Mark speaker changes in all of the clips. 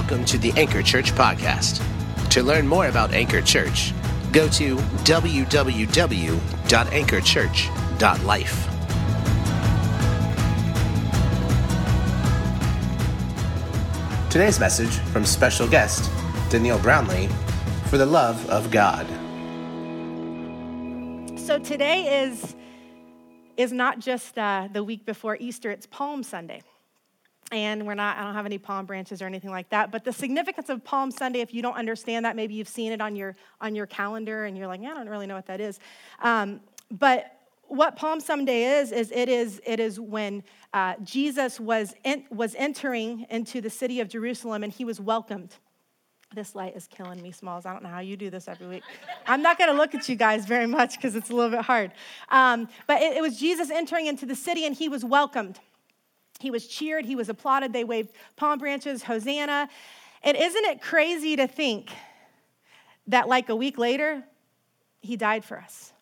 Speaker 1: Welcome to the Anchor Church podcast. To learn more about Anchor Church, go to www.anchorchurch.life. Today's message from special guest Denille Brownlee for the love of God.
Speaker 2: So today is is not just uh, the week before Easter; it's Palm Sunday and we're not i don't have any palm branches or anything like that but the significance of palm sunday if you don't understand that maybe you've seen it on your on your calendar and you're like yeah, i don't really know what that is um, but what palm sunday is is it is it is when uh, jesus was in, was entering into the city of jerusalem and he was welcomed this light is killing me, Smalls. I don't know how you do this every week. I'm not going to look at you guys very much because it's a little bit hard. Um, but it, it was Jesus entering into the city and he was welcomed. He was cheered, he was applauded, they waved palm branches, Hosanna. And isn't it crazy to think that, like a week later, he died for us?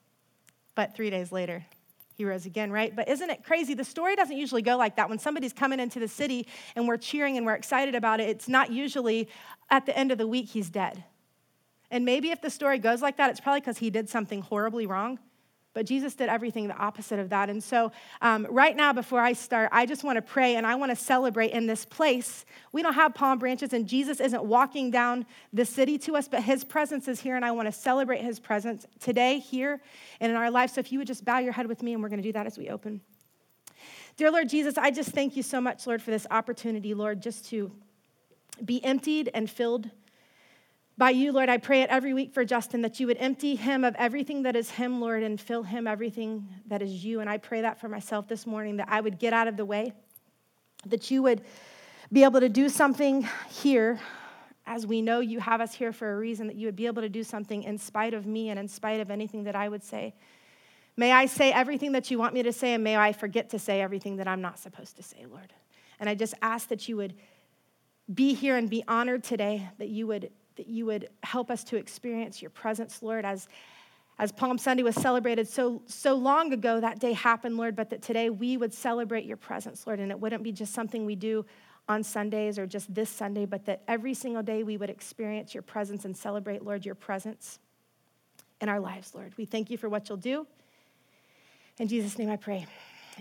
Speaker 2: But three days later, he rose again, right? But isn't it crazy? The story doesn't usually go like that. When somebody's coming into the city and we're cheering and we're excited about it, it's not usually at the end of the week he's dead. And maybe if the story goes like that, it's probably because he did something horribly wrong but Jesus did everything the opposite of that. And so, um, right now, before I start, I just want to pray and I want to celebrate in this place. We don't have palm branches, and Jesus isn't walking down the city to us, but his presence is here, and I want to celebrate his presence today, here, and in our life. So, if you would just bow your head with me, and we're going to do that as we open. Dear Lord Jesus, I just thank you so much, Lord, for this opportunity, Lord, just to be emptied and filled by you, Lord, I pray it every week for Justin that you would empty him of everything that is him, Lord, and fill him everything that is you. And I pray that for myself this morning that I would get out of the way, that you would be able to do something here as we know you have us here for a reason, that you would be able to do something in spite of me and in spite of anything that I would say. May I say everything that you want me to say, and may I forget to say everything that I'm not supposed to say, Lord. And I just ask that you would be here and be honored today, that you would that you would help us to experience your presence, Lord, as, as Palm Sunday was celebrated so, so long ago, that day happened, Lord, but that today we would celebrate your presence, Lord, and it wouldn't be just something we do on Sundays or just this Sunday, but that every single day we would experience your presence and celebrate, Lord, your presence in our lives, Lord. We thank you for what you'll do. In Jesus' name I pray.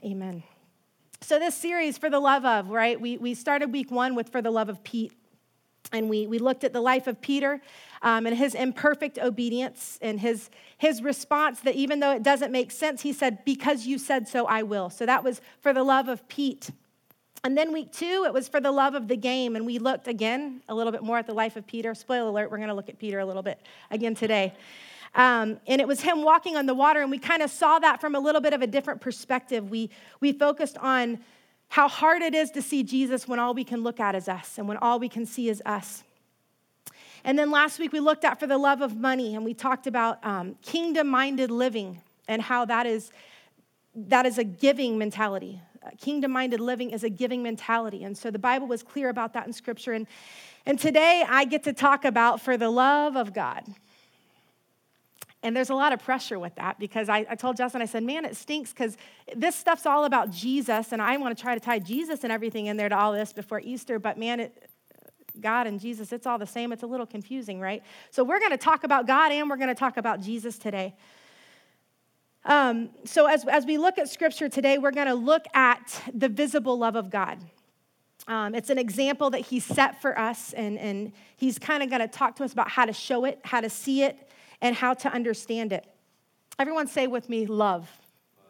Speaker 2: Amen. So, this series, For the Love of, right? We, we started week one with For the Love of Pete. And we, we looked at the life of Peter um, and his imperfect obedience and his, his response that even though it doesn't make sense, he said, Because you said so, I will. So that was for the love of Pete. And then week two, it was for the love of the game. And we looked again a little bit more at the life of Peter. Spoiler alert, we're going to look at Peter a little bit again today. Um, and it was him walking on the water. And we kind of saw that from a little bit of a different perspective. We, we focused on how hard it is to see Jesus when all we can look at is us and when all we can see is us. And then last week we looked at for the love of money and we talked about um, kingdom minded living and how that is, that is a giving mentality. Uh, kingdom minded living is a giving mentality. And so the Bible was clear about that in Scripture. And, and today I get to talk about for the love of God. And there's a lot of pressure with that because I, I told Justin, I said, man, it stinks because this stuff's all about Jesus, and I want to try to tie Jesus and everything in there to all this before Easter, but man, it, God and Jesus, it's all the same. It's a little confusing, right? So we're going to talk about God and we're going to talk about Jesus today. Um, so as, as we look at scripture today, we're going to look at the visible love of God. Um, it's an example that he set for us, and, and he's kind of going to talk to us about how to show it, how to see it, and how to understand it. Everyone say with me, love.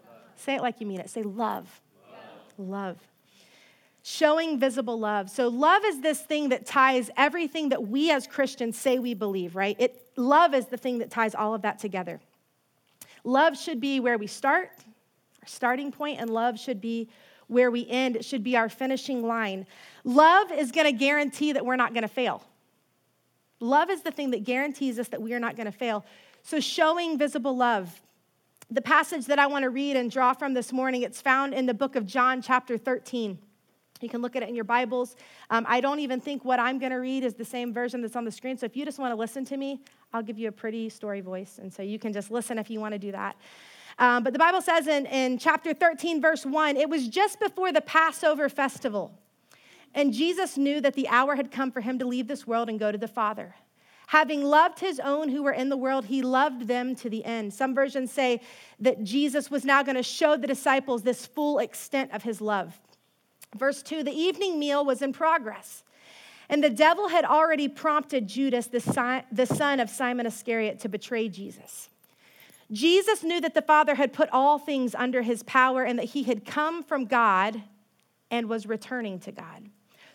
Speaker 2: love. Say it like you mean it. Say love. Love. love. Showing visible love. So, love is this thing that ties everything that we as Christians say we believe, right? It, love is the thing that ties all of that together. Love should be where we start, our starting point, and love should be where we end. It should be our finishing line. Love is going to guarantee that we're not going to fail. Love is the thing that guarantees us that we are not going to fail. So, showing visible love. The passage that I want to read and draw from this morning, it's found in the book of John, chapter 13. You can look at it in your Bibles. Um, I don't even think what I'm going to read is the same version that's on the screen. So if you just want to listen to me, I'll give you a pretty story voice. And so you can just listen if you want to do that. Um, but the Bible says in, in chapter 13, verse 1, it was just before the Passover festival. And Jesus knew that the hour had come for him to leave this world and go to the Father. Having loved his own who were in the world, he loved them to the end. Some versions say that Jesus was now going to show the disciples this full extent of his love. Verse 2 The evening meal was in progress, and the devil had already prompted Judas, the son of Simon Iscariot, to betray Jesus. Jesus knew that the Father had put all things under his power and that he had come from God and was returning to God.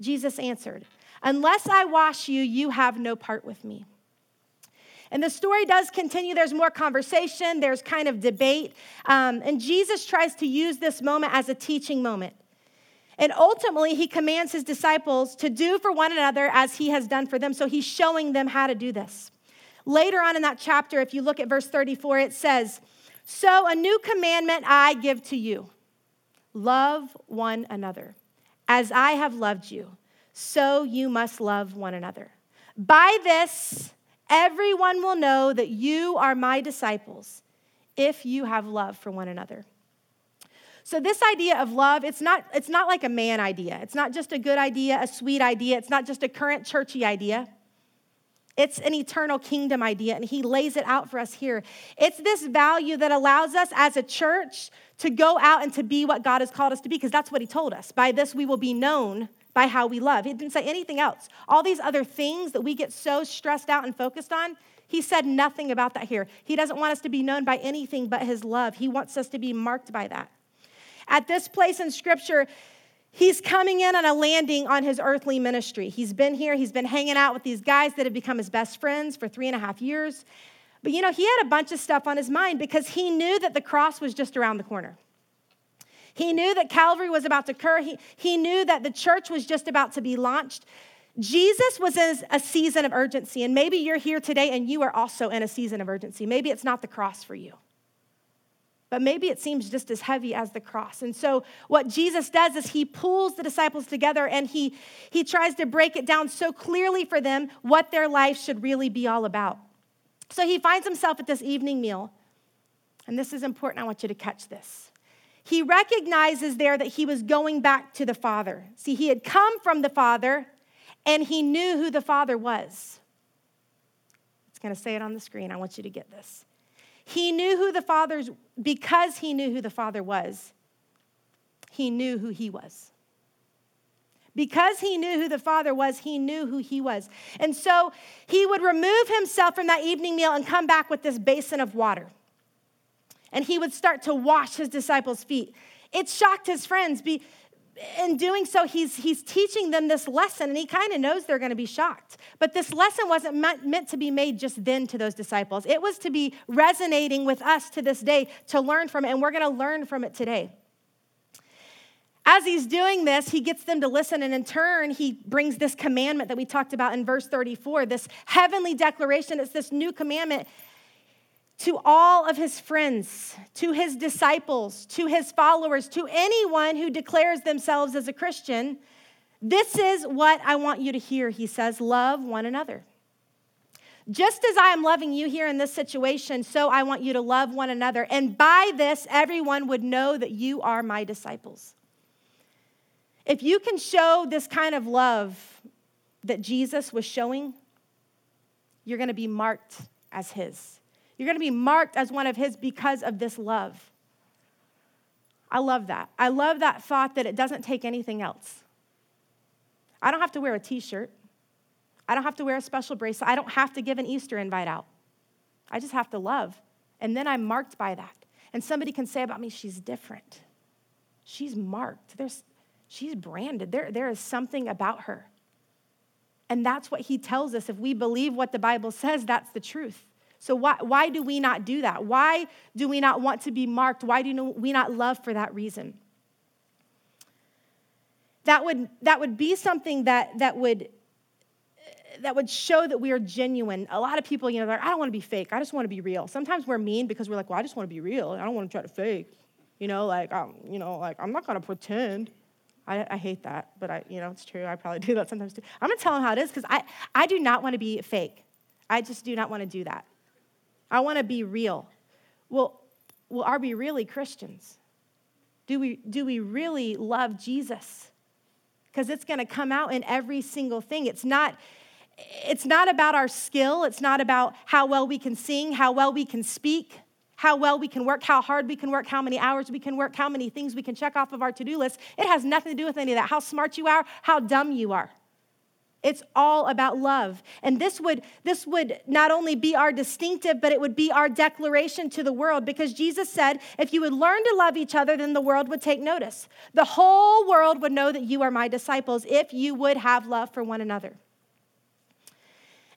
Speaker 2: Jesus answered, Unless I wash you, you have no part with me. And the story does continue. There's more conversation, there's kind of debate. Um, and Jesus tries to use this moment as a teaching moment. And ultimately, he commands his disciples to do for one another as he has done for them. So he's showing them how to do this. Later on in that chapter, if you look at verse 34, it says, So a new commandment I give to you love one another as I have loved you so you must love one another. By this, everyone will know that you are my disciples if you have love for one another. So this idea of love, it's not, it's not like a man idea. It's not just a good idea, a sweet idea. It's not just a current churchy idea. It's an eternal kingdom idea, and he lays it out for us here. It's this value that allows us as a church to go out and to be what God has called us to be, because that's what he told us. By this we will be known by how we love. He didn't say anything else. All these other things that we get so stressed out and focused on, he said nothing about that here. He doesn't want us to be known by anything but his love. He wants us to be marked by that. At this place in scripture, he's coming in on a landing on his earthly ministry. He's been here, he's been hanging out with these guys that have become his best friends for three and a half years. But you know, he had a bunch of stuff on his mind because he knew that the cross was just around the corner. He knew that Calvary was about to occur. He, he knew that the church was just about to be launched. Jesus was in a season of urgency, and maybe you're here today and you are also in a season of urgency. Maybe it's not the cross for you, but maybe it seems just as heavy as the cross. And so, what Jesus does is he pulls the disciples together and he, he tries to break it down so clearly for them what their life should really be all about. So, he finds himself at this evening meal, and this is important. I want you to catch this he recognizes there that he was going back to the Father. See, he had come from the Father and he knew who the Father was. It's going to say it on the screen. I want you to get this. He knew who the Father's, because he knew who the Father was, he knew who he was. Because he knew who the Father was, he knew who he was. And so he would remove himself from that evening meal and come back with this basin of water and he would start to wash his disciples' feet. It shocked his friends. In doing so, he's, he's teaching them this lesson, and he kind of knows they're going to be shocked. But this lesson wasn't meant, meant to be made just then to those disciples. It was to be resonating with us to this day to learn from it, and we're going to learn from it today. As he's doing this, he gets them to listen, and in turn, he brings this commandment that we talked about in verse 34 this heavenly declaration. It's this new commandment to all of his friends, to his disciples, to his followers, to anyone who declares themselves as a Christian. This is what I want you to hear, he says love one another. Just as I am loving you here in this situation, so I want you to love one another. And by this, everyone would know that you are my disciples. If you can show this kind of love that Jesus was showing, you're going to be marked as his. You're going to be marked as one of His because of this love. I love that. I love that thought that it doesn't take anything else. I don't have to wear a t shirt. I don't have to wear a special bracelet. I don't have to give an Easter invite out. I just have to love. And then I'm marked by that. And somebody can say about me, she's different. She's marked. There's, she's branded. There, there is something about her. And that's what he tells us. If we believe what the Bible says, that's the truth. So, why, why do we not do that? Why do we not want to be marked? Why do we not love for that reason? that would, that would be something that, that would that would show that we are genuine. A lot of people, you know, like, I don't want to be fake. I just want to be real. Sometimes we're mean because we're like, well, I just want to be real. I don't want to try to fake. You know, like, um, you know, like I'm not going to pretend. I, I, hate that, but I, you know, it's true. I probably do that sometimes too. I'm going to tell them how it is because I, I do not want to be fake. I just do not want to do that. I want to be real. Well, well, are we really Christians? Do we, do we really love Jesus? Because it's going to come out in every single thing. It's not, it's not about our skill, it's not about how well we can sing, how well we can speak, how well we can work, how hard we can work, how many hours we can work, how many things we can check off of our to do list. It has nothing to do with any of that. How smart you are, how dumb you are. It's all about love. And this would, this would not only be our distinctive, but it would be our declaration to the world because Jesus said, if you would learn to love each other, then the world would take notice. The whole world would know that you are my disciples if you would have love for one another.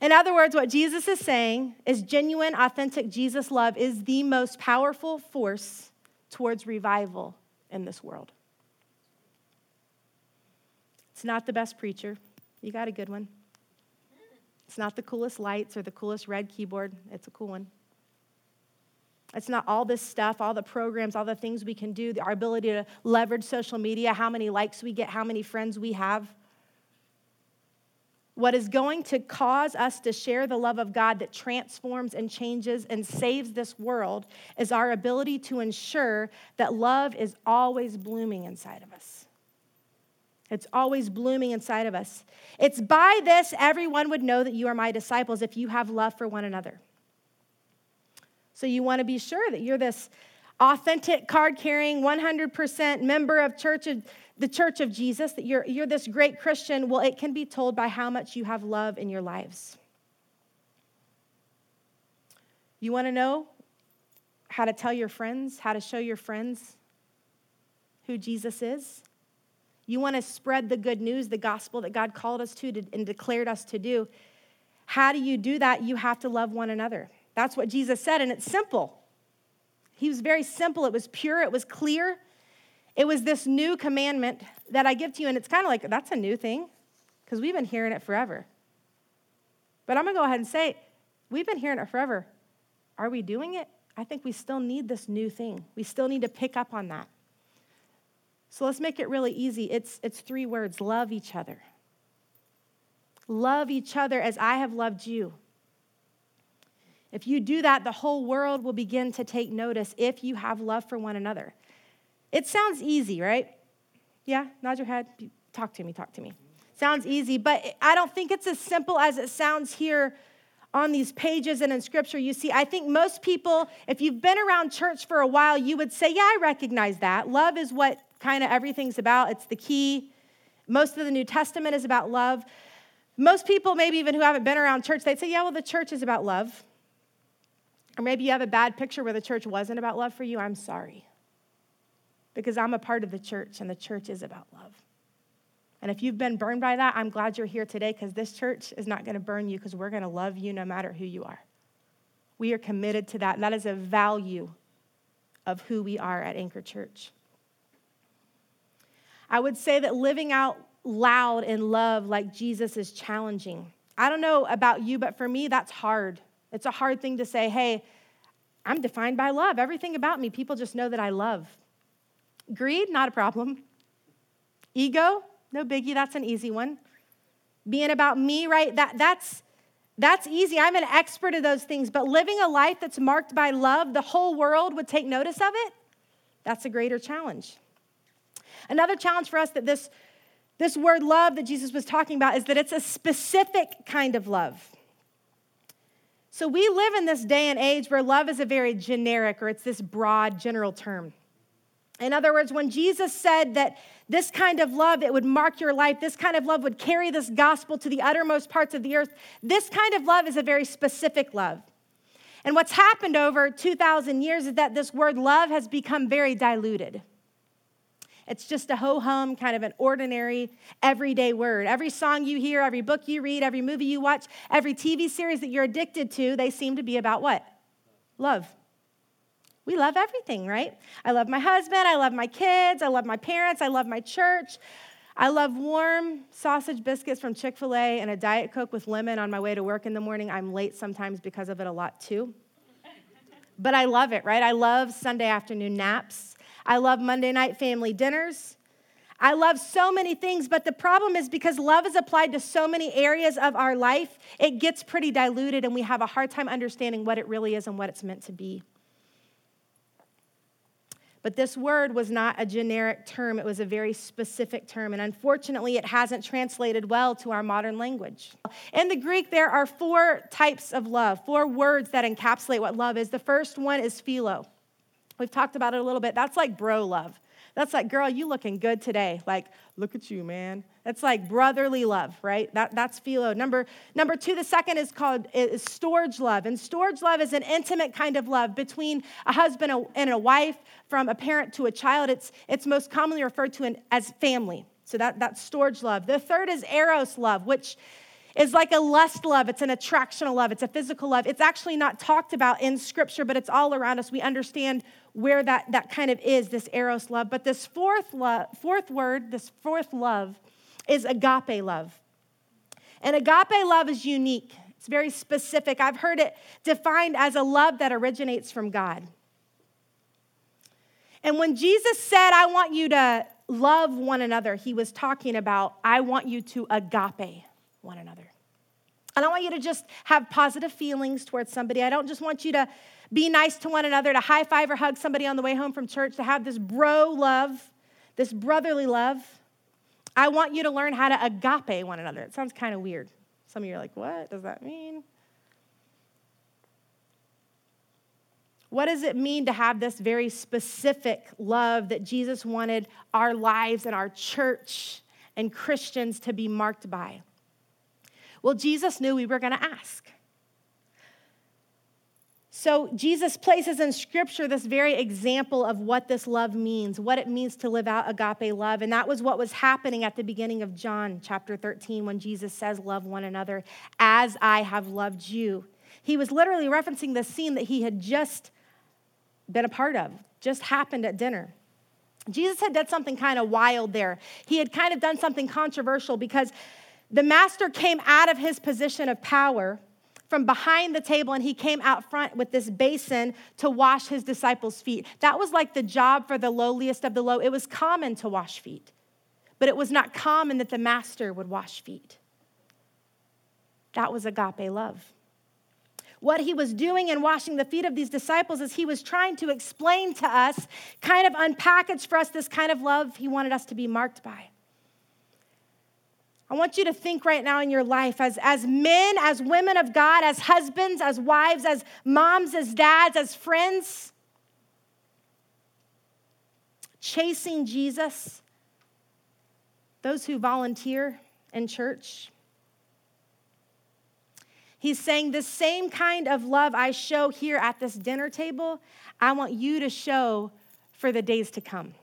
Speaker 2: In other words, what Jesus is saying is genuine, authentic Jesus love is the most powerful force towards revival in this world. It's not the best preacher. You got a good one. It's not the coolest lights or the coolest red keyboard. It's a cool one. It's not all this stuff, all the programs, all the things we can do, our ability to leverage social media, how many likes we get, how many friends we have. What is going to cause us to share the love of God that transforms and changes and saves this world is our ability to ensure that love is always blooming inside of us. It's always blooming inside of us. It's by this everyone would know that you are my disciples if you have love for one another. So you want to be sure that you're this authentic, card carrying, 100% member of church of the church of Jesus, that you're, you're this great Christian, well, it can be told by how much you have love in your lives. You want to know how to tell your friends, how to show your friends who Jesus is? You want to spread the good news, the gospel that God called us to, and declared us to do. How do you do that? You have to love one another. That's what Jesus said, and it's simple. He was very simple. It was pure, it was clear. It was this new commandment that I give to you, and it's kind of like that's a new thing because we've been hearing it forever. But I'm going to go ahead and say, we've been hearing it forever. Are we doing it? I think we still need this new thing. We still need to pick up on that. So let's make it really easy. It's, it's three words love each other. Love each other as I have loved you. If you do that, the whole world will begin to take notice if you have love for one another. It sounds easy, right? Yeah, nod your head. Talk to me, talk to me. Sounds easy, but I don't think it's as simple as it sounds here on these pages and in scripture. You see, I think most people, if you've been around church for a while, you would say, Yeah, I recognize that. Love is what kind of everything's about, it's the key. Most of the New Testament is about love. Most people, maybe even who haven't been around church, they'd say, Yeah, well, the church is about love. Or maybe you have a bad picture where the church wasn't about love for you. I'm sorry because I'm a part of the church and the church is about love. And if you've been burned by that, I'm glad you're here today because this church is not going to burn you because we're going to love you no matter who you are. We are committed to that. and That is a value of who we are at Anchor Church. I would say that living out loud in love like Jesus is challenging. I don't know about you, but for me, that's hard. It's a hard thing to say, hey, I'm defined by love. Everything about me, people just know that I love. Greed, not a problem. Ego, no biggie, that's an easy one. Being about me, right? That, that's, that's easy. I'm an expert at those things, but living a life that's marked by love, the whole world would take notice of it. That's a greater challenge. Another challenge for us that this, this word love that Jesus was talking about is that it's a specific kind of love. So we live in this day and age where love is a very generic or it's this broad general term. In other words, when Jesus said that this kind of love, it would mark your life, this kind of love would carry this gospel to the uttermost parts of the earth, this kind of love is a very specific love. And what's happened over 2,000 years is that this word love has become very diluted. It's just a ho hum, kind of an ordinary, everyday word. Every song you hear, every book you read, every movie you watch, every TV series that you're addicted to, they seem to be about what? Love. We love everything, right? I love my husband. I love my kids. I love my parents. I love my church. I love warm sausage biscuits from Chick fil A and a Diet Coke with lemon on my way to work in the morning. I'm late sometimes because of it a lot too. But I love it, right? I love Sunday afternoon naps. I love Monday night family dinners. I love so many things, but the problem is because love is applied to so many areas of our life, it gets pretty diluted and we have a hard time understanding what it really is and what it's meant to be. But this word was not a generic term, it was a very specific term. And unfortunately, it hasn't translated well to our modern language. In the Greek, there are four types of love, four words that encapsulate what love is. The first one is philo. We've talked about it a little bit. That's like bro love. That's like, girl, you looking good today. Like, look at you, man. That's like brotherly love, right? That, that's philo. Number, number two, the second is called is storge love. And storge love is an intimate kind of love between a husband and a wife, from a parent to a child. It's, it's most commonly referred to as family. So that, that's storge love. The third is eros love, which is like a lust love. It's an attractional love. It's a physical love. It's actually not talked about in scripture, but it's all around us. We understand where that, that kind of is, this eros love. But this fourth, love, fourth word, this fourth love, is agape love. And agape love is unique. It's very specific. I've heard it defined as a love that originates from God. And when Jesus said, I want you to love one another, he was talking about, I want you to agape one another. I don't want you to just have positive feelings towards somebody. I don't just want you to be nice to one another, to high five or hug somebody on the way home from church, to have this bro love, this brotherly love. I want you to learn how to agape one another. It sounds kind of weird. Some of you are like, what does that mean? What does it mean to have this very specific love that Jesus wanted our lives and our church and Christians to be marked by? Well, Jesus knew we were going to ask. So, Jesus places in Scripture this very example of what this love means, what it means to live out agape love. And that was what was happening at the beginning of John chapter 13 when Jesus says, Love one another as I have loved you. He was literally referencing the scene that he had just been a part of, just happened at dinner. Jesus had done something kind of wild there. He had kind of done something controversial because the master came out of his position of power from behind the table and he came out front with this basin to wash his disciples' feet. That was like the job for the lowliest of the low. It was common to wash feet, but it was not common that the master would wash feet. That was agape love. What he was doing in washing the feet of these disciples is he was trying to explain to us, kind of unpackage for us this kind of love he wanted us to be marked by. I want you to think right now in your life as, as men, as women of God, as husbands, as wives, as moms, as dads, as friends, chasing Jesus, those who volunteer in church. He's saying the same kind of love I show here at this dinner table, I want you to show for the days to come.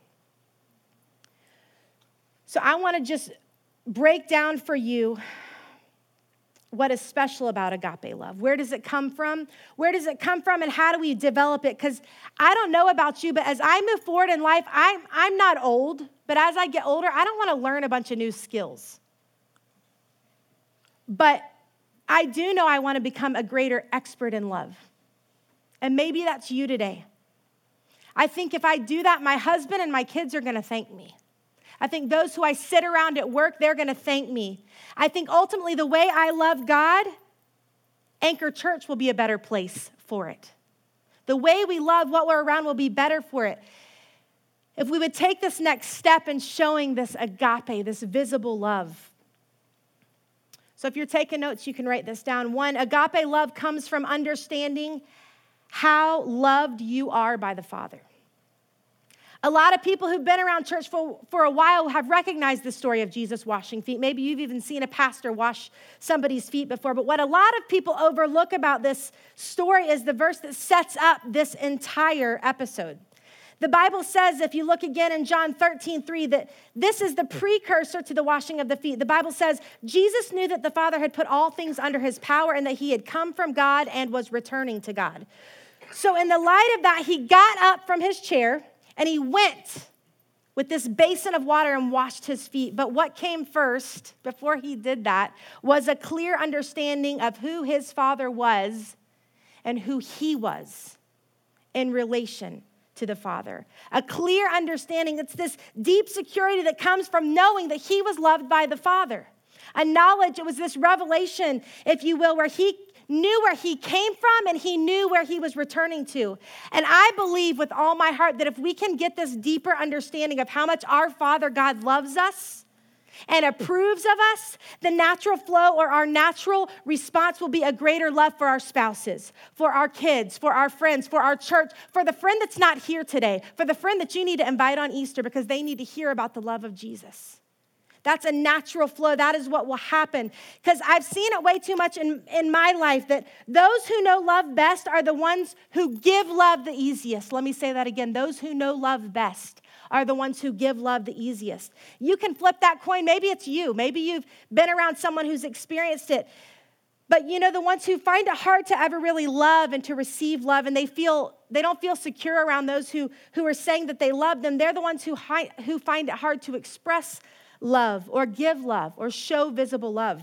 Speaker 2: So I want to just break down for you what is special about agape love. Where does it come from? Where does it come from, and how do we develop it? Because I don't know about you, but as I move forward in life, I'm, I'm not old, but as I get older, I don't want to learn a bunch of new skills. But I do know I want to become a greater expert in love. And maybe that's you today. I think if I do that, my husband and my kids are going to thank me. I think those who I sit around at work, they're going to thank me. I think ultimately the way I love God, Anchor Church will be a better place for it. The way we love what we're around will be better for it. If we would take this next step in showing this agape, this visible love. So if you're taking notes, you can write this down. One, agape love comes from understanding how loved you are by the Father. A lot of people who've been around church for, for a while have recognized the story of Jesus washing feet. Maybe you've even seen a pastor wash somebody's feet before. But what a lot of people overlook about this story is the verse that sets up this entire episode. The Bible says, if you look again in John 13, 3, that this is the precursor to the washing of the feet. The Bible says, Jesus knew that the Father had put all things under his power and that he had come from God and was returning to God. So, in the light of that, he got up from his chair and he went with this basin of water and washed his feet. But what came first, before he did that, was a clear understanding of who his father was and who he was in relation to the Father. A clear understanding. It's this deep security that comes from knowing that he was loved by the Father. A knowledge, it was this revelation, if you will, where he knew where he came from and he knew where he was returning to. And I believe with all my heart that if we can get this deeper understanding of how much our Father God loves us, and approves of us, the natural flow or our natural response will be a greater love for our spouses, for our kids, for our friends, for our church, for the friend that's not here today, for the friend that you need to invite on Easter because they need to hear about the love of Jesus. That's a natural flow. That is what will happen. Because I've seen it way too much in, in my life that those who know love best are the ones who give love the easiest. Let me say that again. Those who know love best are the ones who give love the easiest. You can flip that coin. Maybe it's you. Maybe you've been around someone who's experienced it. But you know, the ones who find it hard to ever really love and to receive love, and they feel they don't feel secure around those who, who are saying that they love them, they're the ones who, hi, who find it hard to express love or give love or show visible love.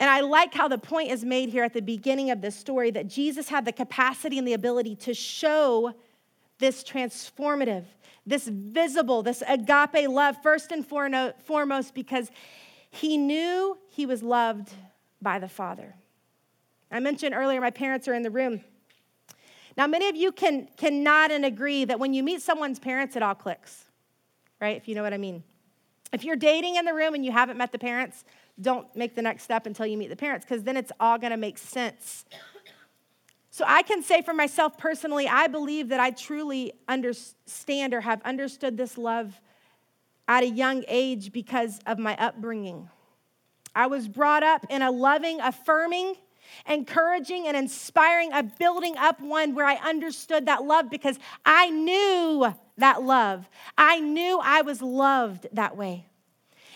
Speaker 2: And I like how the point is made here at the beginning of this story that Jesus had the capacity and the ability to show this transformative, this visible, this agape love, first and foremost, because he knew he was loved by the Father. I mentioned earlier, my parents are in the room. Now, many of you can, can nod and agree that when you meet someone's parents, it all clicks right? If you know what I mean. If you're dating in the room and you haven't met the parents, don't make the next step until you meet the parents because then it's all to make sense. So I can say for myself personally, I believe that I truly understand or have understood this love at a young age because of my upbringing. I was brought up in a loving, affirming, encouraging, and inspiring, a building up one where I understood that love because I knew that love. I knew I was loved that way.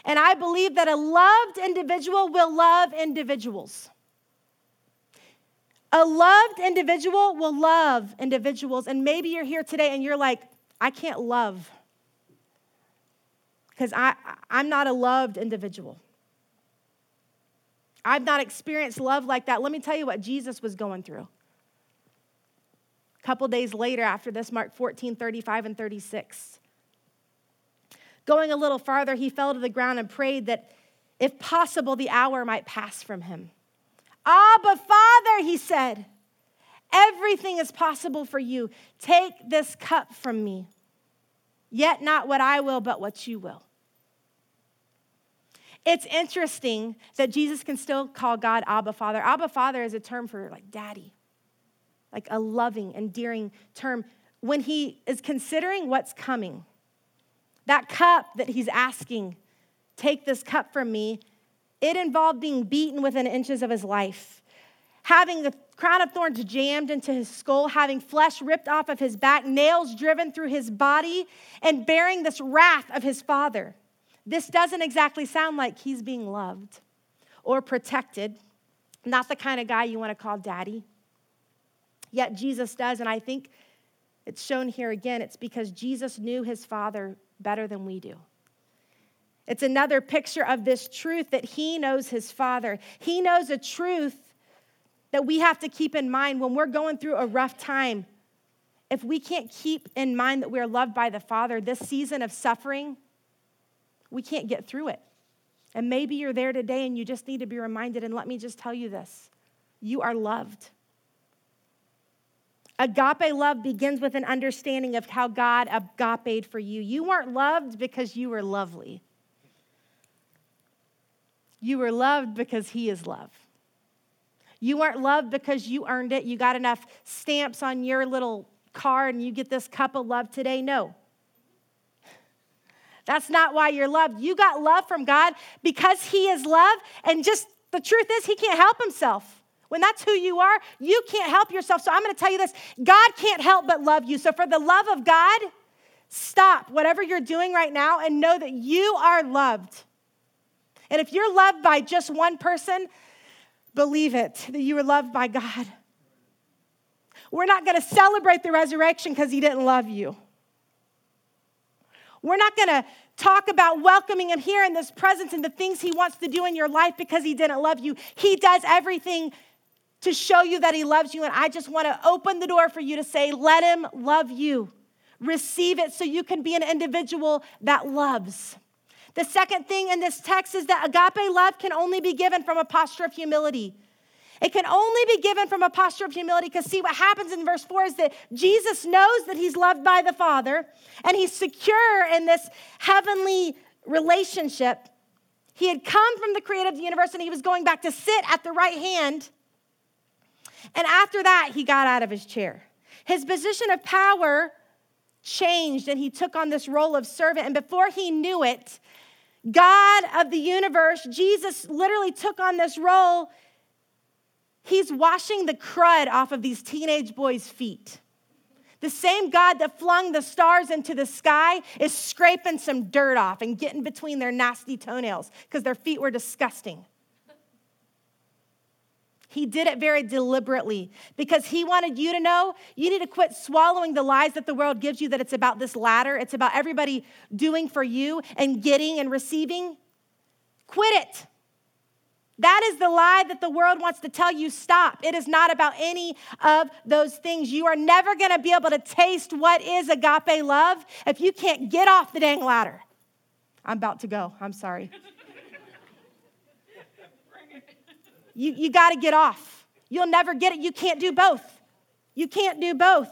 Speaker 2: And I believe that a loved individual will love individuals. A loved individual will love individuals. And maybe you're here today and you're like, I can't love because I'm not a loved individual. I've not experienced love like that. Let me tell you what Jesus was going through A couple days later after this, Mark 14, 35 and 36. Going a little farther, he fell to the ground and prayed that if possible, the hour might pass from him. Abba, Father, he said, everything is possible for you. Take this cup from me. Yet not what I will, but what you will. It's interesting that Jesus can still call God Abba Father. Abba Father is a term for like daddy like a loving, endearing term, when he is considering what's coming. That cup that he's asking, take this cup from me, it involved being beaten within inches of his life, having the crown of thorns jammed into his skull, having flesh ripped off of his back, nails driven through his body, and bearing this wrath of his father. This doesn't exactly sound like he's being loved or protected. Not the kind of guy you want to call daddy. Yet Jesus does, and I think it's shown here again. It's because Jesus knew his Father better than we do. It's another picture of this truth that he knows his Father. He knows a truth that we have to keep in mind when we're going through a rough time. If we can't keep in mind that we're loved by the Father, this season of suffering, we can't get through it. And maybe you're there today and you just need to be reminded. And let me just tell you this you are loved. Agape love begins with an understanding of how God agaped for you. You weren't loved because you were lovely. You were loved because He is love. You weren't loved because you earned it. You got enough stamps on your little card and you get this cup of love today. No. That's not why you're loved. You got love from God because He is love. And just the truth is, He can't help Himself. When that's who you are, you can't help yourself. So I'm going to tell you this God can't help but love you. So for the love of God, stop whatever you're doing right now and know that you are loved. And if you're loved by just one person, believe it that you are loved by God. We're not going to celebrate the resurrection because he didn't love you. We're not going to talk about welcoming him here in this presence and the things he wants to do in your life because he didn't love you. He does everything to show you that he loves you. And I just want to open the door for you to say, let him love you. Receive it so you can be an individual that loves. The second thing in this text is that agape love can only be given from a posture of humility. It can only be given from a posture of humility because, see, what happens in verse 4 is that Jesus knows that he's loved by the Father and he's secure in this heavenly relationship. He had come from the creator of the universe and he was going back to sit at the right hand. And after that, he got out of his chair. His position of power changed and he took on this role of servant. And before he knew it, God of the universe, Jesus literally took on this role. He's washing the crud off of these teenage boys' feet. The same God that flung the stars into the sky is scraping some dirt off and getting between their nasty toenails because their feet were disgusting. He did it very deliberately because he wanted you to know you need to quit swallowing the lies that the world gives you that it's about this ladder, it's about everybody doing for you and getting and receiving. Quit it. That is the lie that the world wants to tell you. Stop. It is not about any of those things. You are never going to be able to taste what is agape love if you can't get off the dang ladder. I'm about to go. I'm sorry. You, you got to get off. You'll never get it. You can't do both. You can't do both.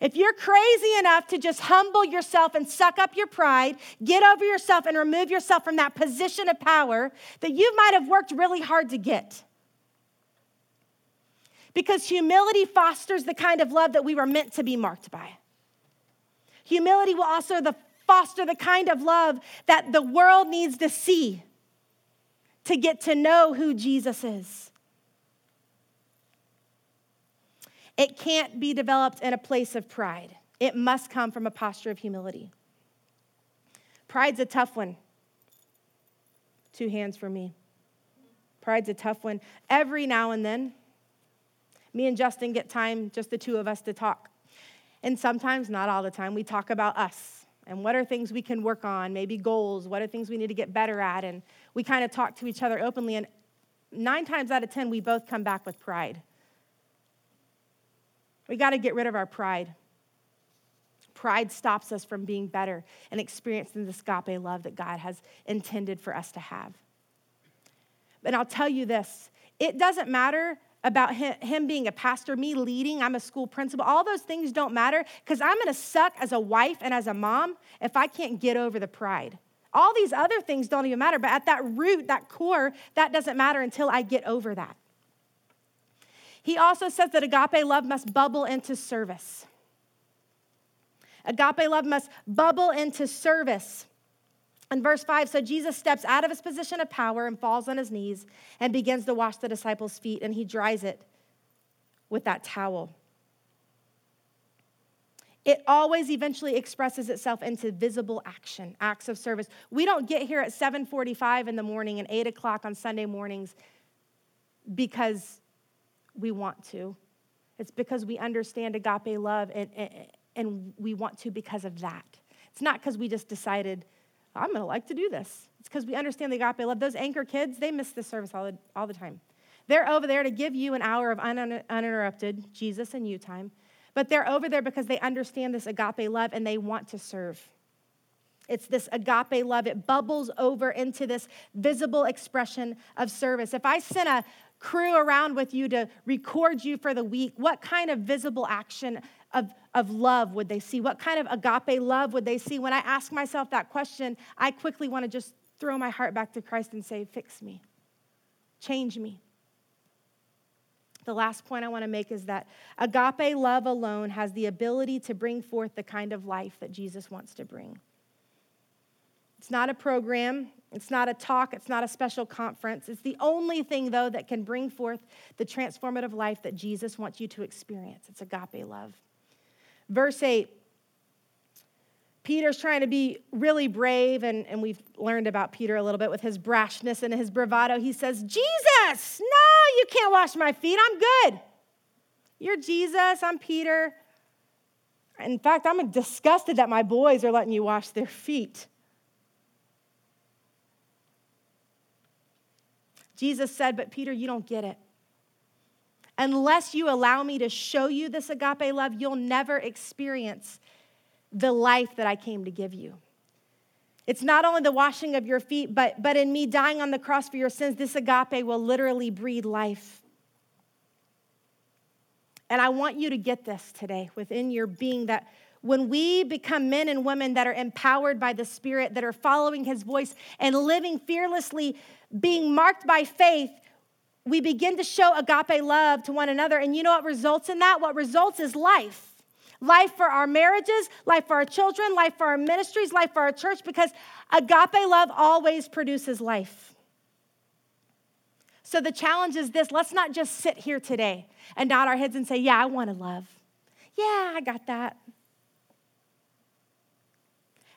Speaker 2: If you're crazy enough to just humble yourself and suck up your pride, get over yourself and remove yourself from that position of power that you might have worked really hard to get. Because humility fosters the kind of love that we were meant to be marked by. Humility will also the, foster the kind of love that the world needs to see to get to know who Jesus is. It can't be developed in a place of pride. It must come from a posture of humility. Pride's a tough one. Two hands for me. Pride's a tough one. Every now and then, me and Justin get time, just the two of us, to talk. And sometimes, not all the time, we talk about us and what are things we can work on, maybe goals, what are things we need to get better at. And we kind of talk to each other openly. And nine times out of 10, we both come back with pride. We got to get rid of our pride. Pride stops us from being better and experiencing the agape love that God has intended for us to have. But I'll tell you this it doesn't matter about him, him, being a pastor, me leading, I'm a school principal, all those things don't matter because I'm gonna suck as a wife and as a mom if I can't get over the pride. All these other things don't even matter, but at that root, that core, that doesn't matter until I get over that. He also says that agape love must bubble into service. Agape love must bubble into service. In verse 5, so Jesus steps out of his position of power and falls on his knees and begins to wash the disciples' feet, and he dries it with that towel. It always eventually expresses itself into visible action, acts of service. We don't get here at 7:45 in the morning and 8 o'clock on Sunday mornings because we want to. It's because we understand agape love and, and, and we want to because of that. It's not because we just decided I'm going to like to do this. It's because we understand the agape love. Those anchor kids, they miss this service all the, all the time. They're over there to give you an hour of un- uninterrupted Jesus and you time, but they're over there because they understand this agape love and they want to serve. It's this agape love. It bubbles over into this visible expression of service. If I sent a crew around with you to record you for the week, what kind of visible action of, of love would they see? What kind of agape love would they see? When I ask myself that question, I quickly want to just throw my heart back to Christ and say, Fix me, change me. The last point I want to make is that agape love alone has the ability to bring forth the kind of life that Jesus wants to bring. It's not a program, it's not a talk, it's not a special conference. It's the only thing, though, that can bring forth the transformative life that Jesus wants you to experience. It's agape love. Verse 8 Peter's trying to be really brave, and, and we've learned about Peter a little bit with his brashness and his bravado. He says, Jesus, no, you can't wash my feet. I'm good. You're Jesus, I'm Peter. In fact, I'm disgusted that my boys are letting you wash their feet. Jesus said, But Peter, you don't get it. Unless you allow me to show you this agape love, you'll never experience the life that I came to give you. It's not only the washing of your feet, but, but in me dying on the cross for your sins, this agape will literally breathe life. And I want you to get this today within your being that when we become men and women that are empowered by the Spirit, that are following His voice and living fearlessly, being marked by faith, we begin to show agape love to one another. And you know what results in that? What results is life life for our marriages, life for our children, life for our ministries, life for our church, because agape love always produces life. So the challenge is this let's not just sit here today and nod our heads and say, Yeah, I want to love. Yeah, I got that.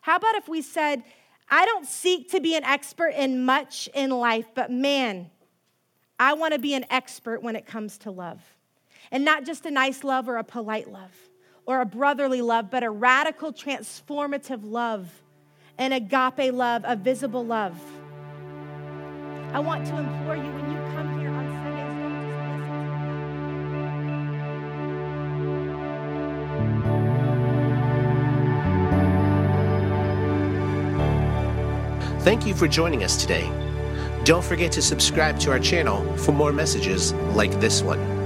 Speaker 2: How about if we said, I don't seek to be an expert in much in life, but man, I want to be an expert when it comes to love. And not just a nice love or a polite love or a brotherly love, but a radical, transformative love, an agape love, a visible love. I want to implore you when you
Speaker 1: Thank you for joining us today. Don't forget to subscribe to our channel for more messages like this one.